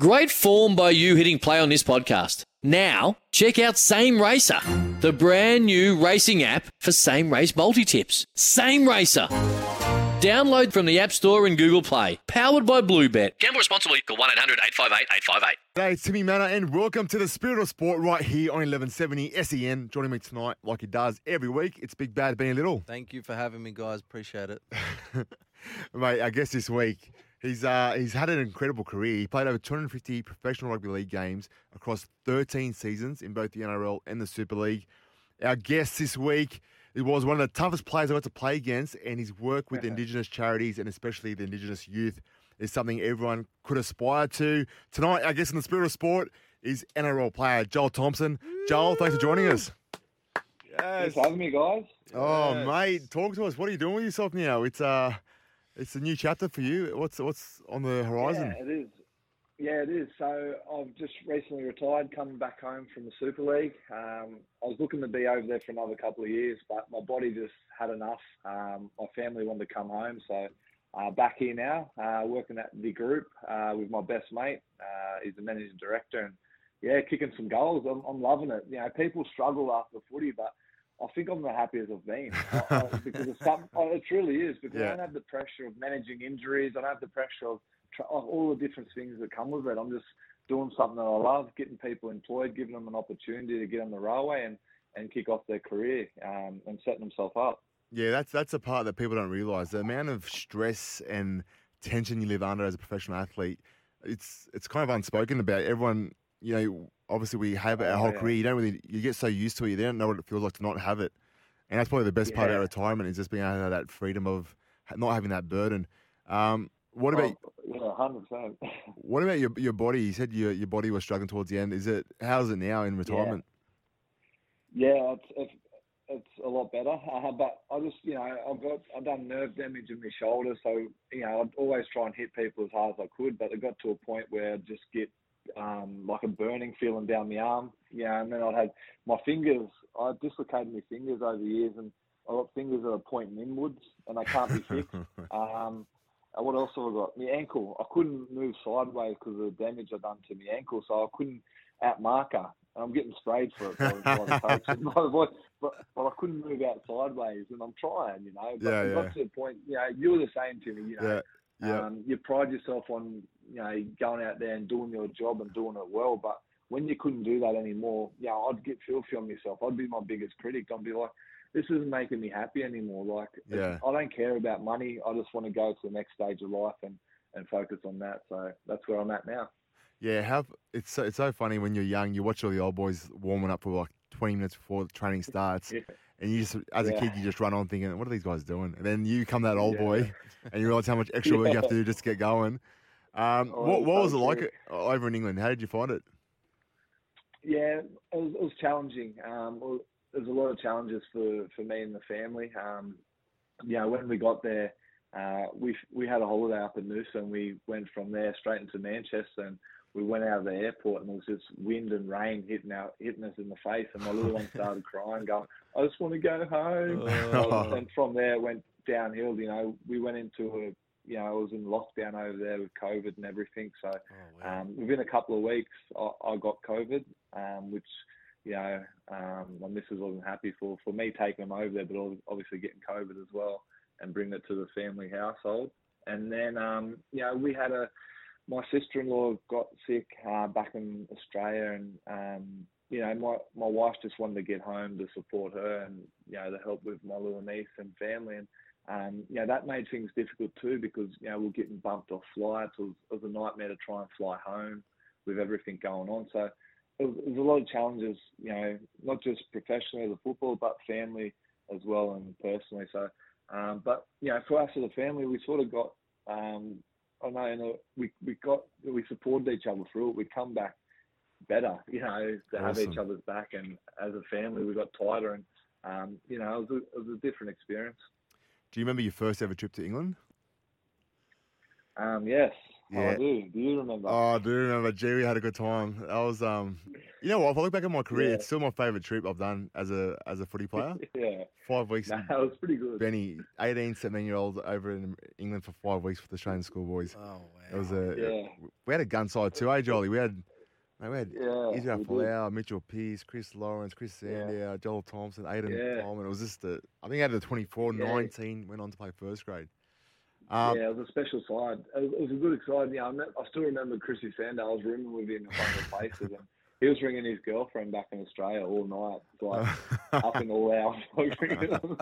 Great form by you hitting play on this podcast. Now, check out Same Racer, the brand new racing app for same race multi tips. Same Racer. Download from the App Store and Google Play. Powered by Bluebet. Gamble responsibly. Call 1 800 858 858. Hey, it's Timmy Mannah, and welcome to the Spirit of Sport right here on 1170 SEN. Joining me tonight, like he does every week, it's Big Bad Benny Little. Thank you for having me, guys. Appreciate it. Mate, I guess this week he's uh, he's had an incredible career. He played over 250 professional rugby league games across 13 seasons in both the NRL and the Super League. Our guest this week he was one of the toughest players I got to play against, and his work with Indigenous charities and especially the Indigenous youth is something everyone could aspire to. Tonight, I guess in the spirit of sport, is NRL player Joel Thompson. Joel, thanks for joining us. Thanks for having me, guys. Oh, Yes. mate, talk to us. What are you doing with yourself now? It's uh, it's a new chapter for you. What's what's on the horizon? Yeah, it is. Yeah, it is. So I've just recently retired, coming back home from the Super League. Um, I was looking to be over there for another couple of years, but my body just had enough. Um, my family wanted to come home, so uh, back here now, uh, working at the group uh, with my best mate. Uh, he's the managing director, and yeah, kicking some goals. I'm, I'm loving it. You know, people struggle after footy, but I think I'm the happiest I've been I, I, because it's some, oh, it truly is because Yeah. I don't have the pressure of managing injuries. I don't have the pressure of of all the different things that come with it. I'm just doing something that I love, getting people employed, giving them an opportunity to get on the railway and, and kick off their career um, and setting themselves up. Yeah, that's that's a part that people don't realise. The amount of stress and tension you live under as a professional athlete, it's it's kind of unspoken about. Everyone, you know, obviously we have it our Oh, whole yeah. career. You don't really you get so used to it, you don't know what it feels like to not have it. And that's probably the best part Yeah. about retirement is just being able to have that freedom of not having that burden. Um, what about Oh, yeah, hundred percent. what about your your body? You said your your body was struggling towards the end. Is it how's it now in retirement? Yeah, it's, it's it's a lot better. Uh, but I just, you know, I've got I've done nerve damage in my shoulder, so you know, I'd always try and hit people as hard as I could. But it got to a point where I'd just get um, like a burning feeling down the arm. Yeah, and then I'd had my fingers. I dislocated my fingers over the years, and I got fingers that are pointing inwards, and they can't be fixed. Um, uh, what else have I got? My ankle. I couldn't move sideways because of the damage I'd done to my ankle, so I couldn't at. And I'm getting sprayed for it by, by the coach. By the voice. but, but I couldn't move out sideways, and I'm trying, you know. But Yeah, it got yeah. to the point, you know, you were the same to me, you know. Yeah, yeah. Um, you pride yourself on, you know, going out there and doing your job and doing it well. But when you couldn't do that anymore, you know, I'd get filthy on myself. I'd be my biggest critic. I'd be like, this isn't making me happy anymore. Like, Yeah. I don't care about money. I just want to go to the next stage of life and, and focus on that. So that's where I'm at now. Yeah, how it's so, it's so funny when you're young. You watch all the old boys warming up for like 20 minutes before the training starts, Yeah. and you just, as a Yeah. kid, you just run on thinking, "What are these guys doing?" And then you become that old Yeah. boy, and you realize how much extra work you have to do just to get going. Um, Oh, what, what was it like true. uh, over in England? How did you find it? Yeah, it was, it was challenging. Um, there's a lot of challenges for, for me and the family. Um, you know, when we got there, uh, we we had a holiday up in Noosa and we went from there straight into Manchester and we went out of the airport and it was just wind and rain hitting out hitting us in the face and my little one started crying, going, I just want to go home. Oh. and from there it went downhill. You know, we went into a you know, I was in lockdown over there with COVID and everything. So Oh, wow. um, within a couple of weeks, I, I got COVID, um, which, you know, um, my missus wasn't happy for, for me taking them over there, but obviously getting COVID as well and bringing it to the family household. And then, um, you know, we had a, my sister-in-law got sick uh, back in Australia and, um, you know, my, my wife just wanted to get home to support her and, you know, to help with my little niece and family. And, um, you know, that made things difficult too because, you know, we're getting bumped off flights. It was, it was a nightmare to try and fly home with everything going on. So it was, it was a lot of challenges, you know, not just professionally as a football, but family as well and personally. So, um, but, you know, for us as a family, we sort of got, um, I know, you know, we, we got, we supported each other through it. We come back better, you know, to have each other's back. And as a family, we got tighter and, um, you know, it was, a, it was a different experience. Do you remember your first ever trip to England? Um, yes, Yeah. I do. Do you remember? Oh, I do remember. Gee, we had a good time. That was um, You know what? If I look back at my career, Yeah. it's still my favourite trip I've done as a as a footy player. yeah, Five weeks. no, in was pretty good. Benny, 18, 17 year old over in England for five weeks with the Australian schoolboys. Oh wow. It was a. Yeah. We had a gun side too, eh, Jolly? We had. Mate, we had Yeah, Israel we did. Folau, Mitchell Pearce, Chris Lawrence, Chris Yeah. Joel Thompson, Aidan Yeah. Coleman. It was just a, I think out of the 24, Yeah. 19 went on to play first grade. Um, yeah, it was a special side. It was, it was a good side. Yeah, I, I still remember Chrissy Sandow. I was rooming with him in the places, and he was ringing his girlfriend back in Australia all night, like up in all hours. like, ringing them.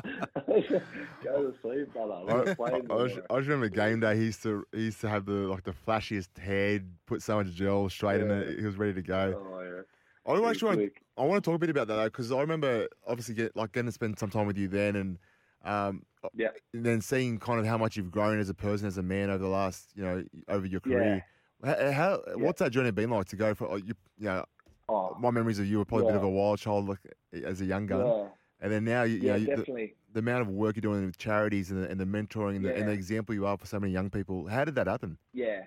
Go to sleep, brother. I, I, I, just. I just remember game day. He used to he used to have the like the flashiest head, put so much gel straight in it. He was ready to go. Oh, yeah. I Pretty actually want. I want to talk a bit about that though, because I remember obviously get like getting to spend some time with you then, and um, Yeah. and then seeing kind of how much you've grown as a person, as a man over the last you know over your career. How, how what's that journey been like to go from like, you you know Oh, my memories of you were probably a bit of a wild child like as a young gun, yeah, and then now you, you yeah, know you, the, the amount of work you're doing with charities and the, and the mentoring and, the, and the example you are for so many young people. How did that happen? Yeah,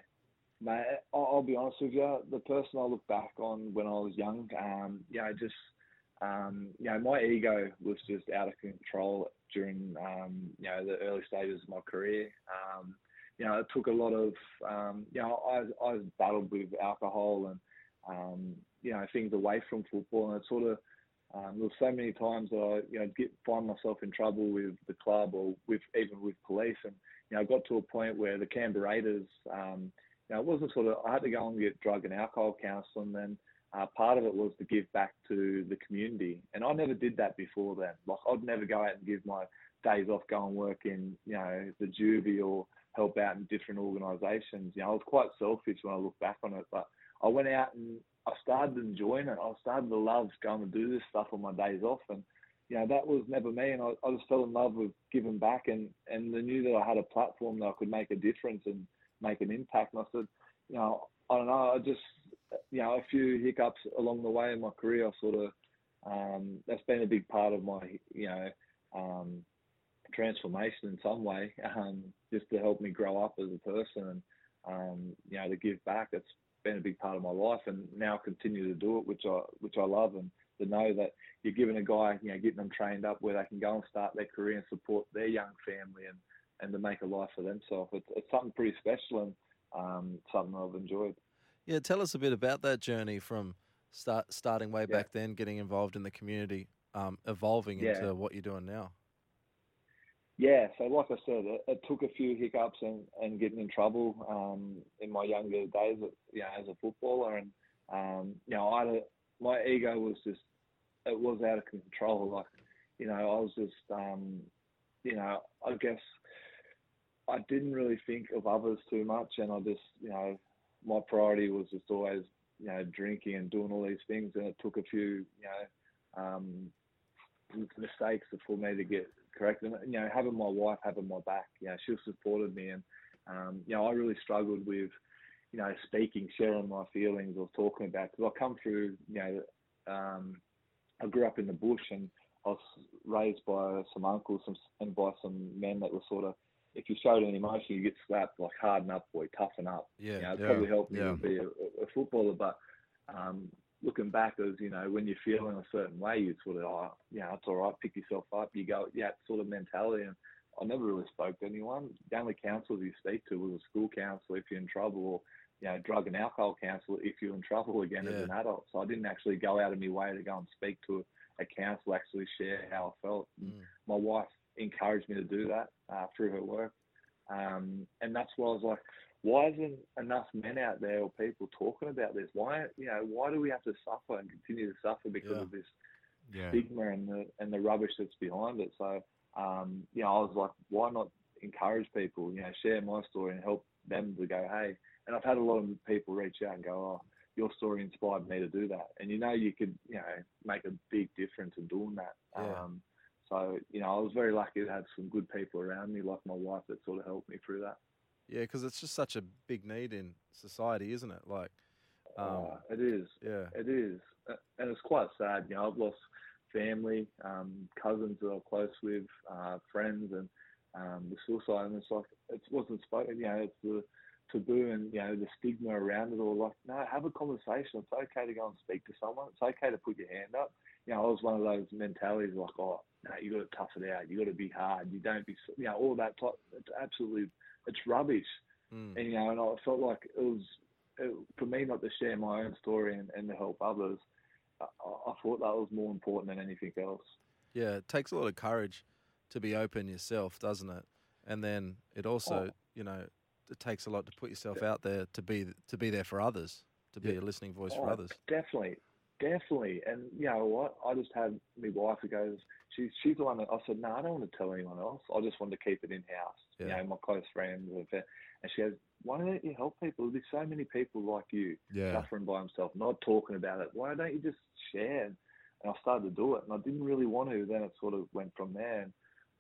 mate. I'll, I'll be honest with you. The person I look back on when I was young, um, you know, just, um, you know, my ego was just out of control during, um, you know, the early stages of my career. Um, you know, it took a lot of, um, you know, I, I battled with alcohol and, um, you know, things away from football, and it sort of. Um, there were so many times that I, you know, get find myself in trouble with the club or with even with police, and you know, I got to a point where the Canberra Raiders, um, you know, it wasn't sort of, I had to go and get drug and alcohol counselling, and uh, part of it was to give back to the community. And I never did that before then. Like, I'd never go out and give my days off, go and work in, you know, the juvie or help out in different organisations. You know, I was quite selfish when I look back on it, but I went out and I started enjoying it. I started to love going to do this stuff on my days off. And, you know, that was never me. And I, I just fell in love with giving back and, and I knew that I had a platform that I could make a difference and make an impact. And I said, you know, I don't know, I just, you know, a few hiccups along the way in my career, I sort of, um, that's been a big part of my, you know, um, transformation in some way, um, just to help me grow up as a person and, um, you know, to give back. It's been a big part of my life, and now continue to do it, which I which I love, and to know that you're giving a guy, you know, getting them trained up where they can go and start their career and support their young family and and to make a life for themselves. It's it's something pretty special and um, something I've enjoyed. Yeah, tell us a bit about that journey from start starting way Yeah. back then, getting involved in the community, um, evolving Yeah. into what you're doing now. Yeah, so like I said, it, it took a few hiccups and, and getting in trouble um, in my younger days, you know, as a footballer, and um, you know, I my ego was just it was out of control. Like, you know, I was just, um, you know, I guess I didn't really think of others too much, and I just, you know, my priority was just always, you know, drinking and doing all these things, and it took a few, you know, um, mistakes for me to get corrected. And, you know, having my wife having my back, you know, she supported me, and um, you know, I really struggled with, you know, speaking, sharing my feelings, or talking about because I come through, you know, um, I grew up in the bush, and I was raised by some uncles some, and by some men that were sort of, if you showed any emotion, you get slapped like harden up, boy, toughen up. Yeah, You know, it yeah, probably helped me yeah. to be a, a footballer, but um, looking back as you know when you're feeling a certain way you sort of oh yeah it's all right pick yourself up. You go yeah sort of mentality and I never really spoke to anyone. The only counsellors you speak to was a school counsellor if you're in trouble or you know drug and alcohol counsellor if you're in trouble again as an adult. So I didn't actually go out of my way to go and speak to a, a counsellor actually share how I felt. Mm. my wife encouraged me to do that uh, through her work um, and that's why I was like why isn't enough men out there or people talking about this? Why, you know, why do we have to suffer and continue to suffer because Yeah. of this Yeah. stigma and the and the rubbish that's behind it? So, um, you know, I was like, why not encourage people? You know, share my story and help them to go, hey. And I've had a lot of people reach out and go, oh, your story inspired me to do that. And you know, you could, you know, make a big difference in doing that. Yeah. Um, so, you know, I was very lucky to have some good people around me, like my wife, that sort of helped me through that. Yeah, because it's just such a big need in society, isn't it? Like, um, Uh, it is. yeah, It is, and it's quite sad. You know, I've lost family, um, cousins that I'm close with, uh, friends, and um, the suicide. And it's like it wasn't spoken. You know, it's the taboo and you know the stigma around it all. Like, no, have a conversation. It's okay to go and speak to someone. It's okay to put your hand up. You know, I was one of those mentalities like, oh, no, you got to tough it out. You got to be hard. You don't be, you know, all that. Type, it's absolutely, it's rubbish. Mm. And you know, and I felt like it was it, for me not to share my own story and, and to help others. I, I thought that was more important than anything else. Yeah, it takes a lot of courage to be open yourself, doesn't it? And then it also, Oh. you know, it takes a lot to put yourself out there to be to be there for others, to be Yeah. a listening voice for Oh, others. Definitely, definitely. And you know what? I just had my wife who goes, she's she's the one that I said, no, I don't want to tell anyone else. I just want to keep it in house. You know, my close friends and and she goes, why don't you help people? There's so many people like you Yeah. suffering by himself, not talking about it. Why don't you just share? And I started to do it, and I didn't really want to. Then it sort of went from there. And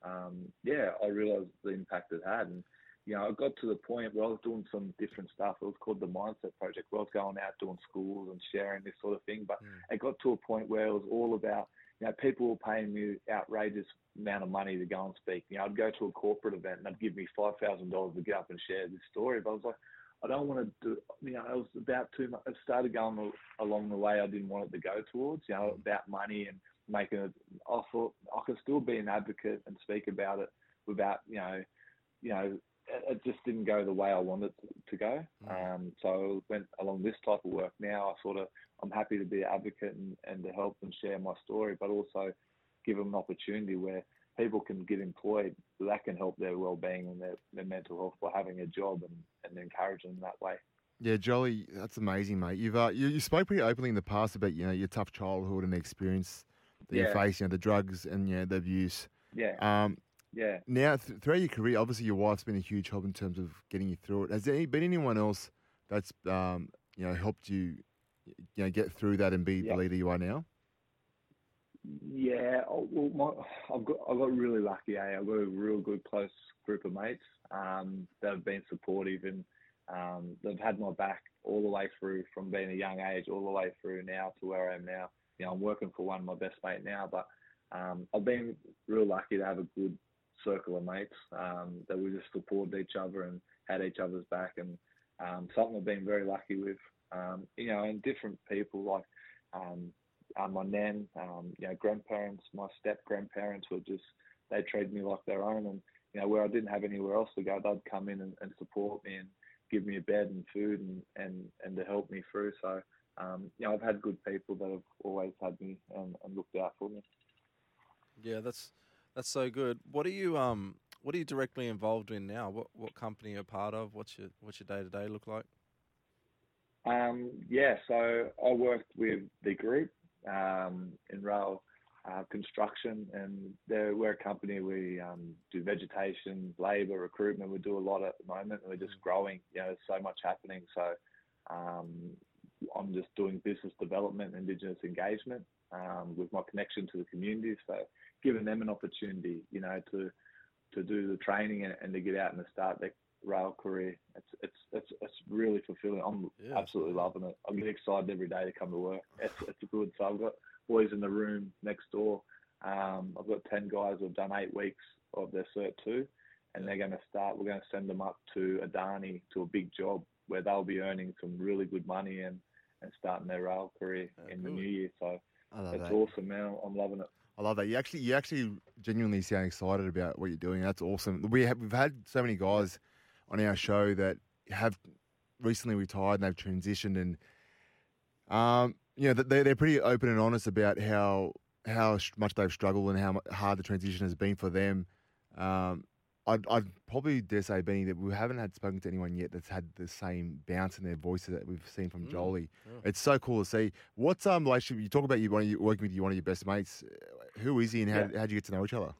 um, yeah, I realised the impact it had, and you know, I got to the point where I was doing some different stuff. It was called the Mindset Project, where I was going out doing schools and sharing this sort of thing. But Mm. it got to a point where it was all about, you know, people were paying me outrageous amount of money to go and speak. You know, I'd go to a corporate event and they'd give me five thousand dollars to get up and share this story. But I was like, I don't want to do. You know, it was about too much. It started going along the way I didn't want it to go towards. You know, about money and making it. I thought I could still be an advocate and speak about it without, you know, you know, it, just didn't go the way I wanted it to go. Mm. Um, so I went along this type of work. Now I sort of I'm happy to be an advocate and, and to help and share my story, but also give them an opportunity where people can get employed. That can help their well-being and their, their mental health by having a job and, and encourage them that way. Yeah, Jolly, that's amazing, mate. You've uh, you, you spoke pretty openly in the past about you know your tough childhood and the experience that you Yeah. faced, you know, the drugs and you know, the abuse. Yeah, Um, yeah. now th- throughout your career, obviously your wife's been a huge help in terms of getting you through it. Has there been anyone else that's um, you know helped you, you know, get through that and be Yeah. the leader you are now? Yeah, oh, well, my, I've got I got really lucky. Eh? I've got a real good close group of mates um, that have been supportive and um, they've had my back all the way through from being a young age all the way through now to where I am now. You know, I'm working for one of my best mate now, but um, I've been real lucky to have a good circle of mates um, that we just supported each other and had each other's back, and um, something I've been very lucky with. Um, you know, and different people like um, uh, my nan, um, you know, grandparents, my step grandparents were just they treated me like their own, and you know, where I didn't have anywhere else to go, they'd come in and, and support me and give me a bed and food and and and to help me through. So, um, you know, I've had good people that have always had me and, and looked out for me. Yeah, that's that's so good. What are you um what are you directly involved in now? What what company are you part of? What's your what's your day to day look like? Um, yeah, so I worked with the group um, in rail uh, construction, and they're, we're a company. We um, do vegetation, labour, recruitment. We do a lot at the moment, and we're just growing. You know, there's so much happening. So um, I'm just doing business development, Indigenous engagement um, with my connection to the community. So giving them an opportunity, you know, to to do the training and, and to get out and to start their rail career. It's it's it's it's really fulfilling. I'm Yeah, absolutely loving it. I get excited every day to come to work. It's it's good. So I've got boys in the room next door. Um, I've got ten guys who've done eight weeks of their cert two, and they're going to start. We're going to send them up to Adani to a big job where they'll be earning some really good money and and starting their rail career Yeah, in the new year. So it's that. awesome, man. I'm loving it. I love that. You actually, you actually genuinely sound excited about what you're doing. That's awesome. We have, we've had so many guys on our show that have recently retired and they've transitioned, and um, you know, they they're pretty open and honest about how how much they've struggled and how hard the transition has been for them. Um, I'd, I'd probably dare say, Benny, that we haven't had spoken to anyone yet that's had the same bounce in their voices that we've seen from Mm, Jolly. yeah. It's so cool to see. What's um relationship? You talk about you one of you working with you, one of your best mates. Who is he, and how Yeah. how'd you get to know each other?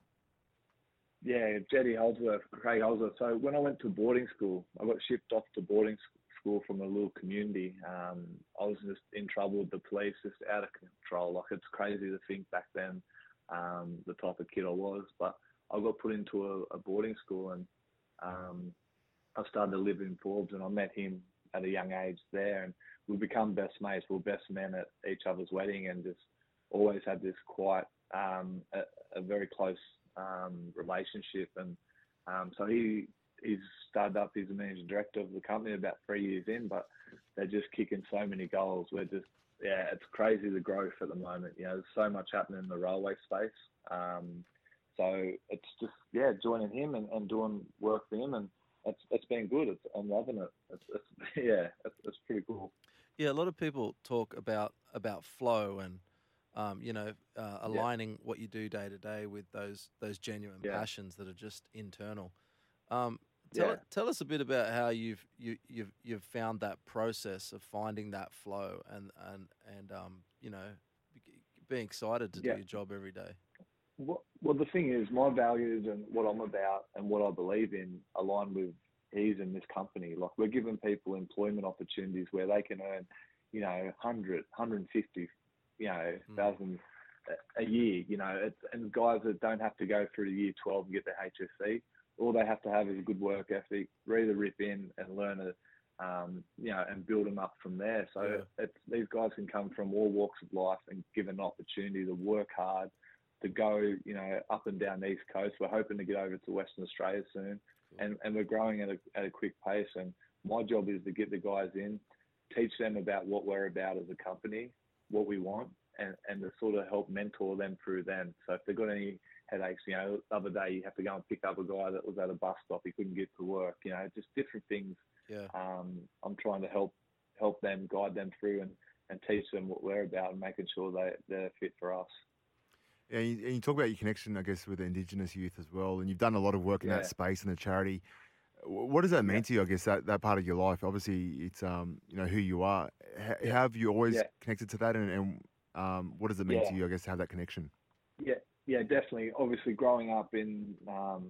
Yeah, Jetty Holdsworth, Craig Holdsworth. So when I went to boarding school, I got shipped off to boarding school from a little community. Um, I was just in trouble with the police, just out of control. Like it's crazy to think back then, um, the type of kid I was. But I got put into a, a boarding school and um, I started to live in Forbes and I met him at a young age there and we become best mates. We're best men at each other's wedding and just always had this quite um, a, a very close um, relationship. And um, so he he's started up. He's the managing director of the company about three years in, but they're just kicking so many goals. We're just yeah, it's crazy the growth at the moment. You know, there's so much happening in the railway space. Um, so it's just yeah, joining him and, and doing work for him, and it's it's been good. It's, I'm loving it. It's, it's yeah, it's, it's pretty cool. Yeah, a lot of people talk about about flow and um, you know uh, aligning yeah. what you do day to day with those those genuine yeah. passions that are just internal. Um, tell, yeah. tell us a bit about how you've you, you've you've found that process of finding that flow and and and um, you know being excited to do your job every day. Well, well, the thing is, my values and what I'm about and what I believe in align with he's in this company. Like we're giving people employment opportunities where they can earn, you know, 100, 150, you know, mm. thousand a year. You know, it's, and guys that don't have to go through the year 12 and get their HSC. All they have to have is a good work ethic, read the rip in and learn it, um, you know, and build them up from there. So yeah. it's, these guys can come from all walks of life and given an opportunity to work hard, to go, you know, up and down the east coast. We're hoping to get over to Western Australia soon and, and we're growing at a, at a quick pace. And my job is to get the guys in, teach them about what we're about as a company, what we want, and, and to sort of help mentor them through them. So if they've got any headaches, you know, the other day you have to go and pick up a guy that was at a bus stop, he couldn't get to work, you know, just different things. Yeah. Um, I'm trying to help help them, guide them through, and, and teach them what we're about, and making sure they they're fit for us. And you, and you, talk about your connection, I guess, with Indigenous youth as well, and you've done a lot of work in yeah. that space and the charity. What does that mean yeah. to you? I guess that, that part of your life. Obviously, it's um you know who you are. H- yeah. Have you always connected to that, and, and um what does it mean to you? I guess to have that connection. Yeah, yeah, definitely. Obviously, growing up in um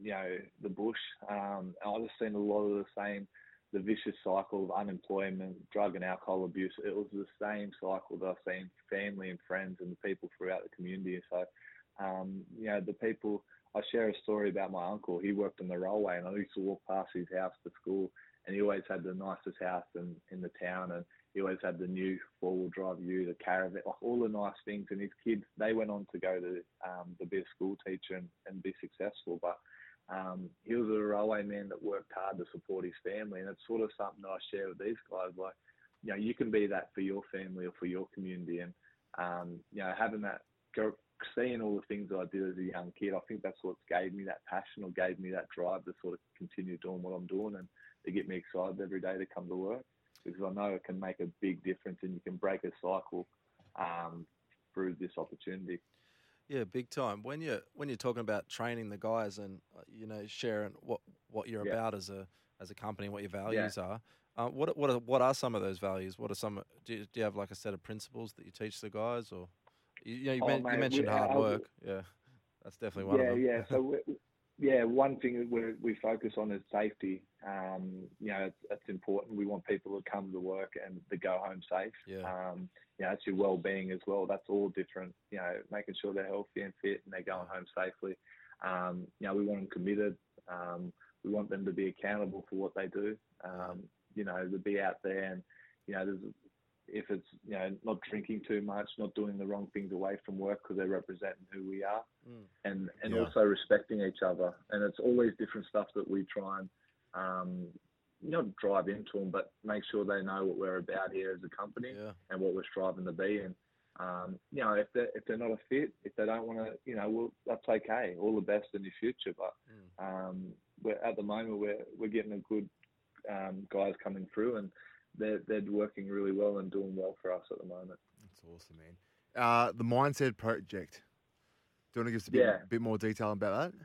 you know the bush, um, I've just seen a lot of the same the vicious cycle of unemployment, drug and alcohol abuse. It was the same cycle that I've seen family and friends and the people throughout the community. So, um, you know, the people, I share a story about my uncle. He worked on the railway and I used to walk past his house to school and he always had the nicest house in, in the town and he always had the new four-wheel drive ute, the caravan, like all the nice things. And his kids, they went on to go to um, to be a school teacher and, and be successful. But um, he was a railway man that worked hard to support his family, and it's sort of something that I share with these guys. Like, you know, you can be that for your family or for your community, and um, you know, having that, seeing all the things I did as a young kid, I think that's what gave me that passion or gave me that drive to sort of continue doing what I'm doing and to get me excited every day to come to work because I know it can make a big difference and you can break a cycle um, through this opportunity. Yeah, big time. When you're when you're talking about training the guys and uh, you know sharing what what you're yeah. about as a as a company, what your values yeah. are. Uh, what what are, what are some of those values? What are some? Do you, do you have like a set of principles that you teach the guys, or you, you, know, you, oh, you mentioned we, hard work? Yeah, that's definitely one yeah, of them. Yeah, So yeah, one thing that we we focus on is safety. Um, you know, it's, it's, important. We want people to come to work and to go home safe. Yeah. Um, you know, it's your well-being as well. That's all different. You know, making sure they're healthy and fit and they're going home safely. Um, you know, we want them committed. Um, we want them to be accountable for what they do. Um, you know, to be out there and you know, there's if it's you know not drinking too much, not doing the wrong things away from work because they're representing who we are, mm. and and yeah. also respecting each other. And it's all these different stuff that we try and um, not drive into them, but make sure they know what we're about here as a company yeah. and what we're striving to be. And um, you know, if they're if they're not a fit, if they don't want to, you know, well, that's okay. All the best in your future. But mm. um, we're at the moment we're we're getting a good um, guys coming through and they're they're working really well and doing well for us at the moment. That's awesome, man. Uh, the Mindset Project. Do you want to give us a bit, yeah. bit more detail about that?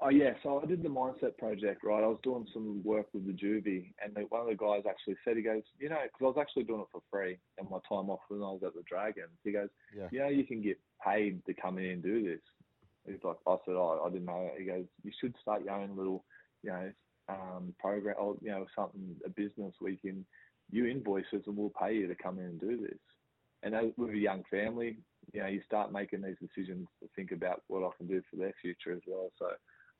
Oh yeah, so I did the Mindset Project, right? I was doing some work with the Juvie, and the, one of the guys actually said, he goes, you know, because I was actually doing it for free in my time off when I was at the Dragon. He goes, yeah. you know, you can get paid to come in and do this. He's like, I said, oh, I didn't know. He goes, you should start your own little, you know, um, program or you know something a business we can you invoice us and we'll pay you to come in and do this. And as, with a young family, you know, you start making these decisions to think about what I can do for their future as well. So,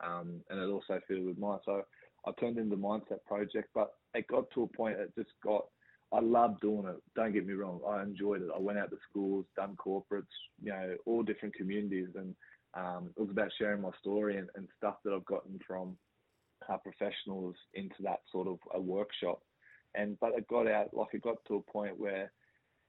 um, and it also fitted with mine. So I turned into mindset project, but it got to a point it just got. I loved doing it. Don't get me wrong. I enjoyed it. I went out to schools, done corporates, you know, all different communities, and um, it was about sharing my story and, and stuff that I've gotten from uh, professionals into that sort of a workshop. And but it got out like it got to a point where,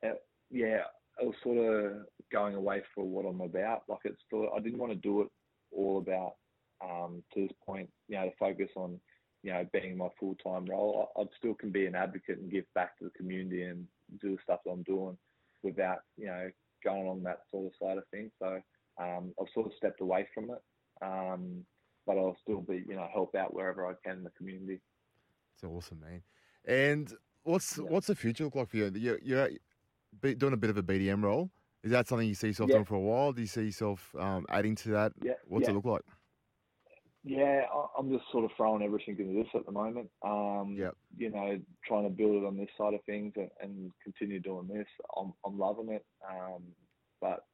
uh, yeah, it was sort of going away for what I'm about. Like it's still, I didn't want to do it all about um, to this point. You know, to focus on you know being my full time role. I, I still can be an advocate and give back to the community and do the stuff that I'm doing without you know going on that sort of side of things. So um, I've sort of stepped away from it, um, but I'll still be you know help out wherever I can in the community. It's awesome, man. And what's yeah. what's the future look like for you? You're, you're doing a bit of a BDM role. Is that something you see yourself yeah. doing for a while? Do you see yourself um, adding to that? Yeah. What's it look like? Yeah, I'm just sort of throwing everything into this at the moment. Um, yeah. You know, trying to build it on this side of things and, and continue doing this. I'm, I'm loving it. Um, but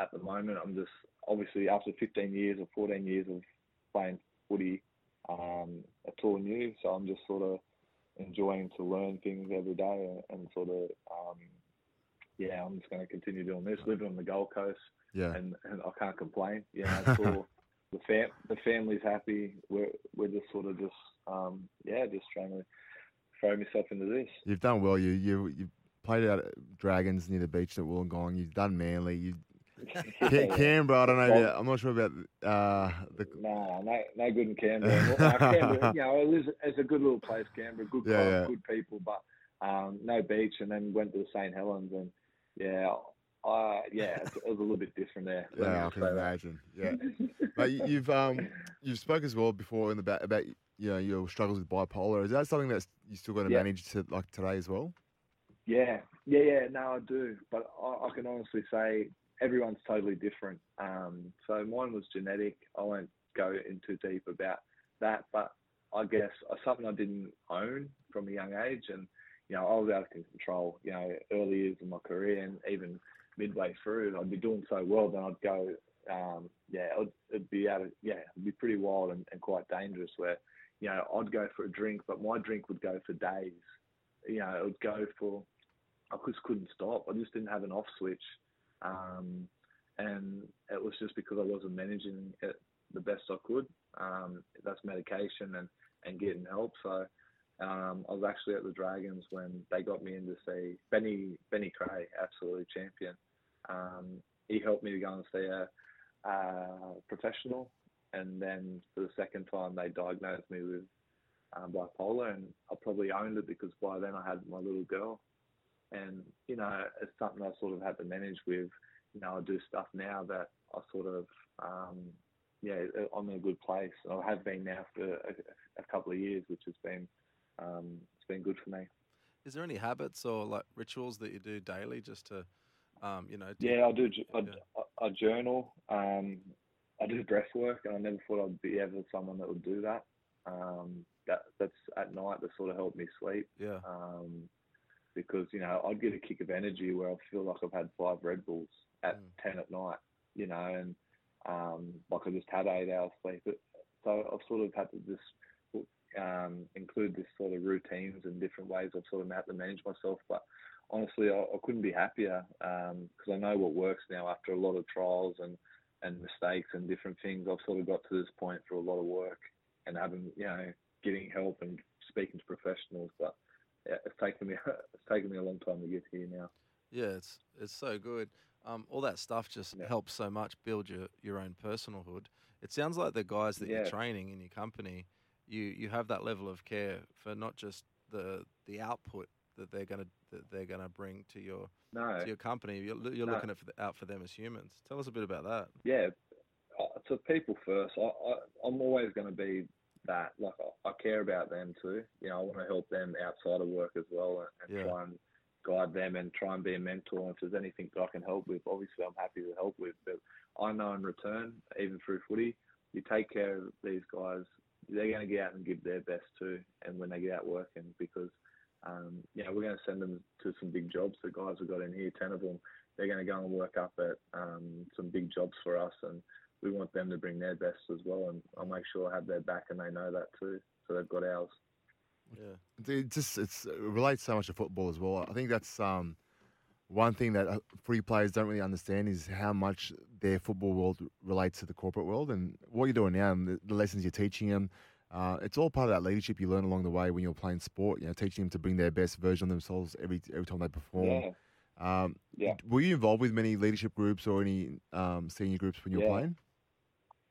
at the moment, I'm just obviously after 15 years or 14 years of playing footy, um, it's all new. So I'm just sort of enjoying to learn things every day and, and sort of um, yeah, I'm just going to continue doing this, living on the Gold Coast. Yeah. And, and I can't complain. Yeah, it's all, the fam the family's happy. We're we're just sort of just um yeah, just trying to throw myself into this. You've done well. You you you played out at Dragons near the beach at Wollongong. You've done Manly. You Canberra, I don't know. Well, I'm not sure about uh, the. No, no, no good in Canberra. uh, Canberra you know, it is, it's a good little place, Canberra. Good club, yeah, yeah. good people, but um, no beach. And then went to the St Helens, and yeah, uh, yeah, it was a little bit different there. Yeah, I can imagine. Yeah, but you've um you've spoke as well before in the about, about you know your struggles with bipolar. Is that something that you still got to yeah. manage to like today as well? Yeah, yeah, yeah. No, I do, but I, I can honestly say everyone's totally different. Um, so mine was genetic. I won't go into deep about that, but I guess uh, something I didn't own from a young age, and you know, I was out of control. You know, early years of my career, and even midway through, I'd be doing so well, then I'd go, um, yeah, it'd, it'd, be out of, yeah, it'd be pretty wild and, and, quite dangerous. Where, you know, I'd go for a drink, but my drink would go for days. You know, it would go for, I just couldn't stop. I just didn't have an off switch, um, and it was just because I wasn't managing it the best I could. Um, that's medication and and getting help. So um, I was actually at the Dragons when they got me in to see Benny Benny Creagh, absolutely champion. Um, he helped me to go and see a, a, professional, and then for the second time they diagnosed me with um, bipolar, and I probably owned it because by then I had my little girl, and you know it's something I sort of had to manage with. You know, I do stuff now that I sort of um, yeah, I'm in a good place. I have been now for a, a couple of years, which has been um, it's been good for me. Is there any habits or like rituals that you do daily just to, um, you know? yeah, I do. I, yeah. I, I journal. Um, I do breath work, and I never thought I'd be ever someone that would do that. Um, that that's at night to sort of help me sleep. Yeah. Um, because you know I'd get a kick of energy where I feel like I've had five Red Bulls at mm. ten at night. You know, and um, like I just had eight hours sleep. So I've sort of had to just um, include this sort of routines and different ways I've sort of had to manage myself. But honestly, I, I couldn't be happier because um, I know what works now after a lot of trials and, and mistakes and different things. I've sort of got to this point through a lot of work and having, you know, getting help and speaking to professionals. But it's taken me it's taken me a long time to get here now. Yeah, it's it's so good. Um, all that stuff just yeah. helps so much build your, your own personalhood. It sounds like the guys that yeah. you're training in your company you you have that level of care for not just the the output that they're going to that they're to bring to your no. to your company. You're, you're no. looking for the, out for them as humans. Tell us a bit about that. Yeah, to people first. I, I am always going to be that. Like I, I, care about them too. You know, I want to help them outside of work as well, and, and yeah. try and guide them and try and be a mentor. And if there's anything that I can help with, obviously I'm happy to help with. But I know in return, even through footy, you take care of these guys they're going to get out and give their best too, and when they get out working, because um, you know we're going to send them to some big jobs. The guys we've got in here, ten of them, they're going to go and work up at um, some big jobs for us, and we want them to bring their best as well. And I'll make sure I have their back, and they know that too, so they've got ours. Yeah, it just it's, it relates so much to football as well. I think that's um, one thing that uh, free players don't really understand is how much their football world relates to the corporate world and what you're doing now and the, the lessons you're teaching them. Uh, it's all part of that leadership you learn along the way when you're playing sport. You know, teaching them to bring their best version of themselves every every time they perform. Yeah, Um, Yeah. Were you involved with many leadership groups or any um, senior groups when you were Yeah. playing?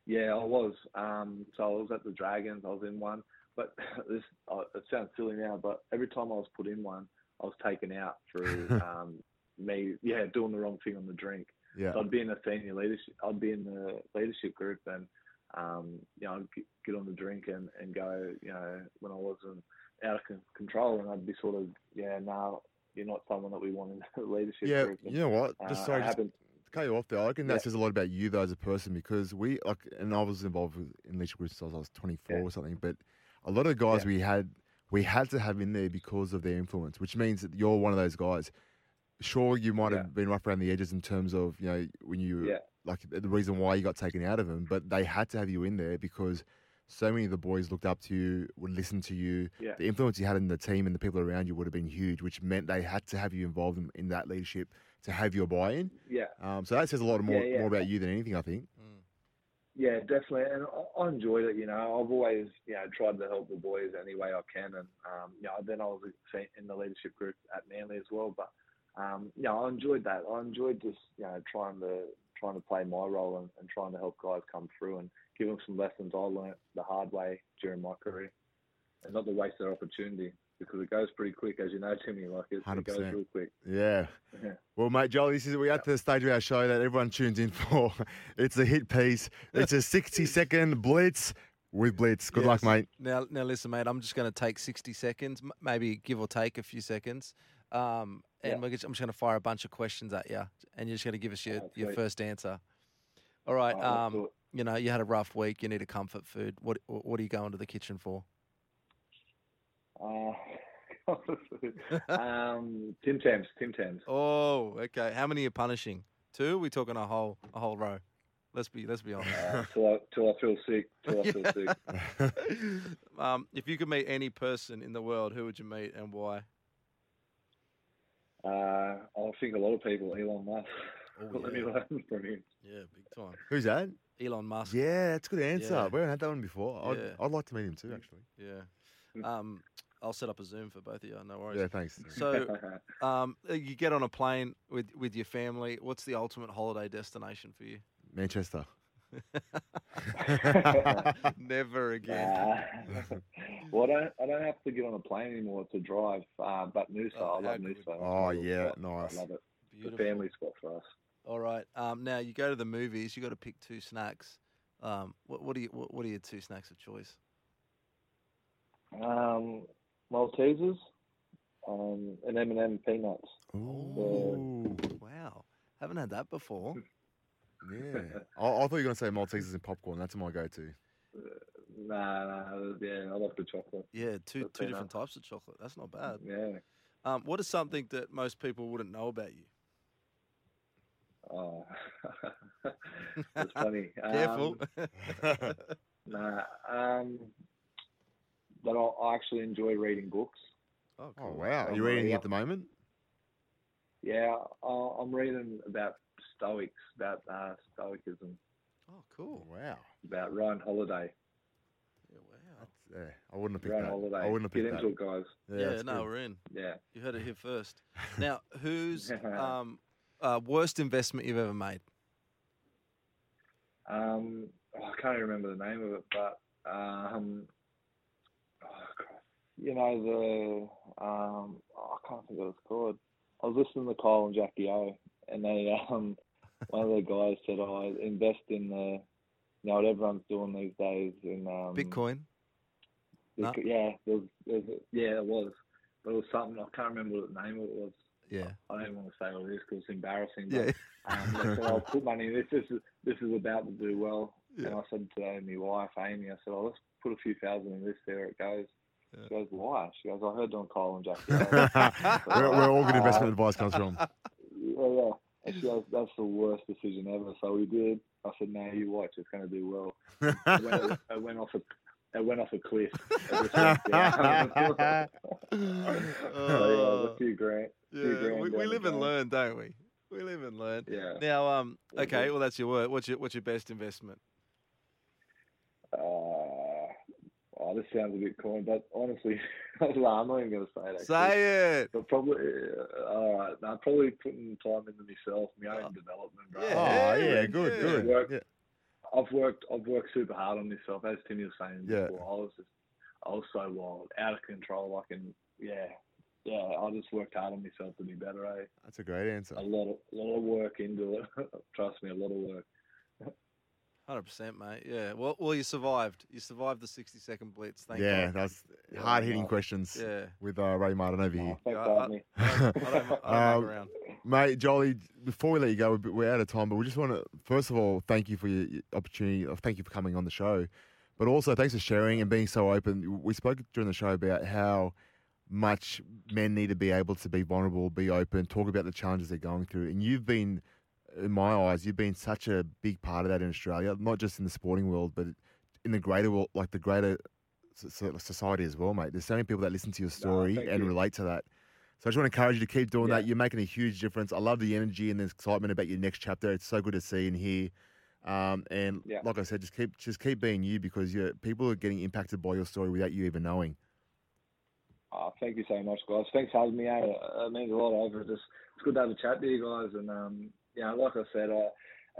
Yeah, I was. Um, so I was at the Dragons. I was in one, but this uh, it sounds silly now, but every time I was put in one, I was taken out through um, me, yeah, doing the wrong thing on the drink. Yeah. So I'd be in a senior leadership. I'd be in the leadership group, and um, you know, I'd get on the drink and, and go, you know, when I wasn't out of control, and I'd be sort of, yeah, no, you're not someone that we want in the leadership Yeah. group. And, You know what? Just uh, sorry, just happened. To cut you off there. I reckon that Yeah. says a lot about you though as a person because we like, and I was involved with, in leadership groups since I was 24 Yeah. or something. But a lot of guys Yeah. we had, we had to have in there because of their influence, which means that you're one of those guys. Sure, you might have been rough around the edges in terms of you know when you like the reason why you got taken out of them, but they had to have you in there because so many of the boys looked up to you, would listen to you. Yeah. The influence you had in the team and the people around you would have been huge, which meant they had to have you involved in, in that leadership to have your buy-in. Yeah. Um, so that says a lot more Yeah, yeah. more about you than anything, I think. Mm. Yeah, definitely, and I, I enjoyed it. You know, I've always you know tried to help the boys any way I can, and um, you know, then I was in the leadership group at Manly as well. But um, you know, I enjoyed that. I enjoyed just you know trying to trying to play my role and, and trying to help guys come through and give them some lessons I learnt the hard way during my career, and not to waste their opportunity because it goes pretty quick, as you know, Timmy. Like it, it goes 100%. real quick. Yeah. Yeah. Well, mate, Joel, this is we're at the stage of our show that everyone tunes in for. It's a hit piece. It's a 60 second blitz with blitz. Good luck, mate. Now, now listen, mate. I'm just going to take 60 seconds, maybe give or take a few seconds, um, and Yeah. we're just, I'm just going to fire a bunch of questions at you, and you're just going to give us your, Oh, your first answer. All right. Oh, um, you know, you had a rough week. You need a comfort food. What What are you going to the kitchen for? Uh, um, Tim Tams, Tim Tams. Oh, okay. How many are punishing? Two? we talking a whole a whole row? Let's be let's be honest. Uh, till, I, till I feel sick. Till I feel sick. um, if you could meet any person in the world, who would you meet and why? Uh, I think a lot of people, Elon Musk. Oh, Let me yeah. learn from him. Yeah, big time. Who's that? Elon Musk. Yeah, that's a good answer. Yeah. We haven't had that one before. I'd, Yeah. I'd like to meet him too, actually. Yeah. Um, I'll set up a Zoom for both of you. No worries. Yeah, thanks. So, um, you get on a plane with with your family. What's the ultimate holiday destination for you? Manchester. Never again. Nah. well, I don't, I don't have to get on a plane anymore to drive. Uh, but Noosa, Oh, I love good. Noosa. That's Oh, yeah, spot. nice. I love it. It's Beautiful. a family spot for us. All right. Um, now you go to the movies. You got to pick two snacks. Um, what, what are you what, what are your two snacks of choice? Um, Maltesers um, and M&M peanuts. Ooh. Wow, haven't had that before. Yeah. I, I thought you were going to say Maltesers and popcorn. That's my go to. Nah, nah, yeah, I love the chocolate. Yeah, two The two different types of chocolate. That's not bad. Yeah. Um, what is something that most people wouldn't know about you? Oh, that's funny. Careful. Um, nah, um, but I, I actually enjoy reading books. oh, Oh, wow. Are Oh, you reading yeah. at the moment? Yeah, I, I'm reading about Stoics, about uh, Stoicism, Oh, cool. Wow. about Ryan Holiday. Yeah, wow. Yeah, I wouldn't have picked Ryan that. Holiday. I wouldn't have Get picked into that. it, guys. Yeah, that's no, good. we're in. Yeah. You heard it here first. Now, who's um, uh, worst investment you've ever made? Um, oh, I can't even remember the name of it, but um, oh, Christ. You know the um, oh, I can't think of what it's called. I was listening to Kyle and Jackie O, and they um, one of the guys said, "I invest in the." You know what everyone's doing these days in um, Bitcoin. No. Yeah, there was, there was, yeah, it was, but it was something I can't remember what the name of it was. Yeah. I don't even want to say all this because it's embarrassing. But, Yeah. um, they said, I'll put money in this. This is this is about to do well. And I said to my wife Amy, I said, "Oh, let's put a few thousand in this. There it goes." Yeah. She goes, "Why?" She goes, "I heard on Kyle and Jackie." where, where all good investment advice comes from. yeah, yeah. And she goes, "That's the worst decision ever." So we did. I said, "No, you watch. It's going to do well." It went, it went off a it went off a cliff. Went down. so, yeah, a few grand. Yeah, Two grand we, we live and learn, don't we? We live and learn. Yeah. Now, um, okay, well that's your word. What's your what's your best investment? Uh, I oh, this sounds a bit corny, but honestly, I'm not even going to say that. Say it. But probably, uh, all right. I'm probably putting time into myself, my own Oh. development, bro. Oh, Yeah, yeah, good, yeah. good. Work. Yeah. I've worked, I've worked super hard on myself. As Timmy was saying Yeah. before, I was just, I was so wild, out of control. I can, yeah, yeah. I just worked hard on myself to be better. Eh? That's a great answer. A lot of, a lot of work into it. Trust me, a lot of work. Hundred percent, mate. Yeah. Well, well, you survived. You survived the sixty-second blitz. Thank you. yeah, God. that's Yeah, hard hitting nice. questions Yeah. with uh, Ray Martin over here. Oh, I- I I Um. Mate, Jolly, before we let you go, we're- we're out of time, but we just want to, first of all, thank you for your your opportunity. uh, Thank you for coming on the show. But also, thanks for sharing and being so open. We spoke during the show about how much men need to be able to be vulnerable, be open, talk about the challenges they're going through. And you've been, in my eyes, you've been such a big part of that in Australia, not just in the sporting world, but in the greater world, like the greater so- so- society as well, mate. There's so many people that listen to your story thank and you. relate to that. So I just want to encourage you to keep doing Yeah. that. You're making a huge difference. I love the energy and the excitement about your next chapter. It's so good to see and hear. Um, and Yeah. like I said, just keep just keep being you because you people are getting impacted by your story without you even knowing. Oh, thank you so much, guys. Thanks for having me. eh? It means a lot over. Just it's good to have a chat with you guys, and um, yeah, like I said, I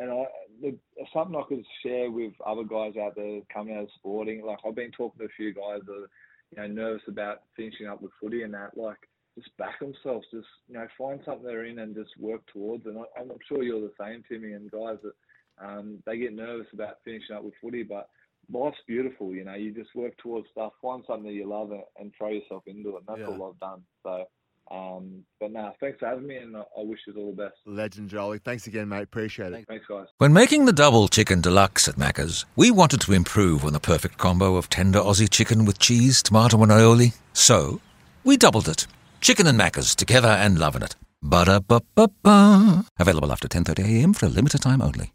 and I the, something I could share with other guys out there coming out of sporting. Like I've been talking to a few guys that are, you know nervous about finishing up with footy and that. Like just back themselves. Just you know find something they're in and just work towards. And I, I'm sure you're the same, Timmy, and guys that um, they get nervous about finishing up with footy, but life's beautiful, you know. You just work towards stuff, find something that you love, and, and throw yourself into it. And that's Yeah. all I've done. So, um, but no, thanks for having me, and I, I wish you all the best. Legend, Jolly. Thanks again, mate. Appreciate it. Thanks, guys. When making the double chicken deluxe at Macca's, we wanted to improve on the perfect combo of tender Aussie chicken with cheese, tomato, and aioli. So, we doubled it. Chicken and Macca's together and loving it. Ba-da-ba-ba-ba. Available after 10.30am for a limited time only.